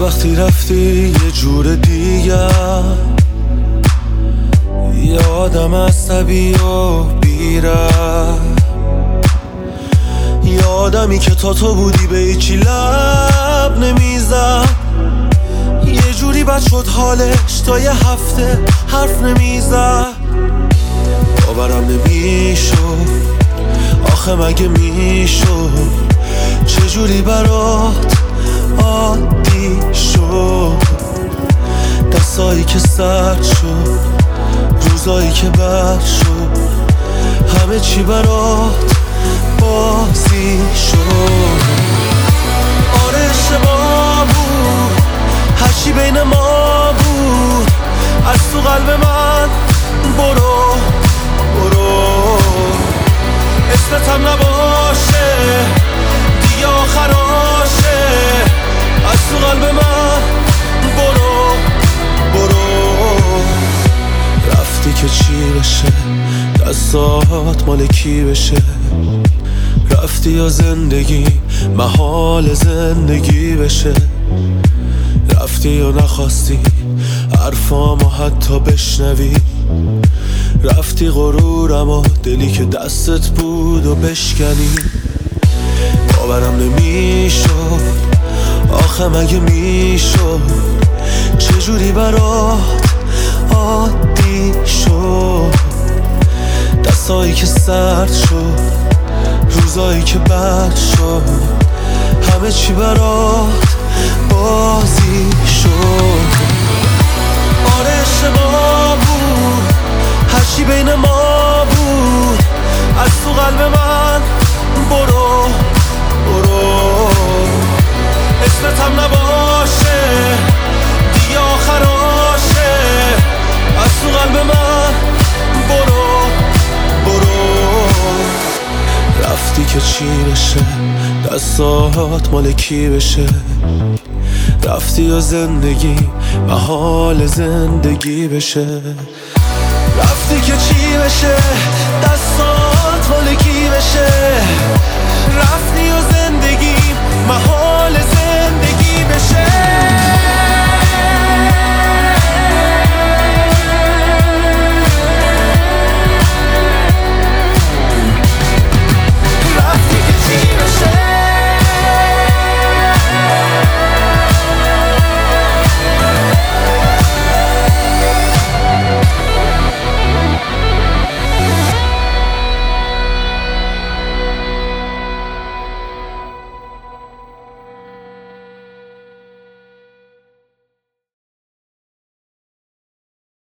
وقتی رفتی یه جور دیگر یادم از طبی و بیره یادمی که تا تو بودی به ایچی لب نمی‌زد. یه جوری بد شد حالش تا یه هفته حرف نمی‌زد. باورم نمی‌شد. آخه مگه می‌شد؟ چجوری برات روزایی که بد شد همه چی برات بازی شد. آره اشتباه بود. هرچی بین ما بود. از تو قلب من برو برو. اسمتم نباشه دیگه آخراشه از تو قلب من بشه. دستات مال کی بشه؟ رفتی یا زندگی؟ محال زندگی بشه. رفتی یا نخواستی؟ حرفامو حتی بشنوی. رفتی غرورم و دلی که دستت بود و بشکنی. باورم نمی‌شد. آخه مگه می‌شد؟ چجوری برات دستایی که سرد شد روزایی که بد شد همه چی برات بازی شد. که چی بشه؟ دستات مال کی بشه؟ رفتی و زندگی و حال زندگی بشه. رفتی که چی بشه؟ دستات مال کی بشه؟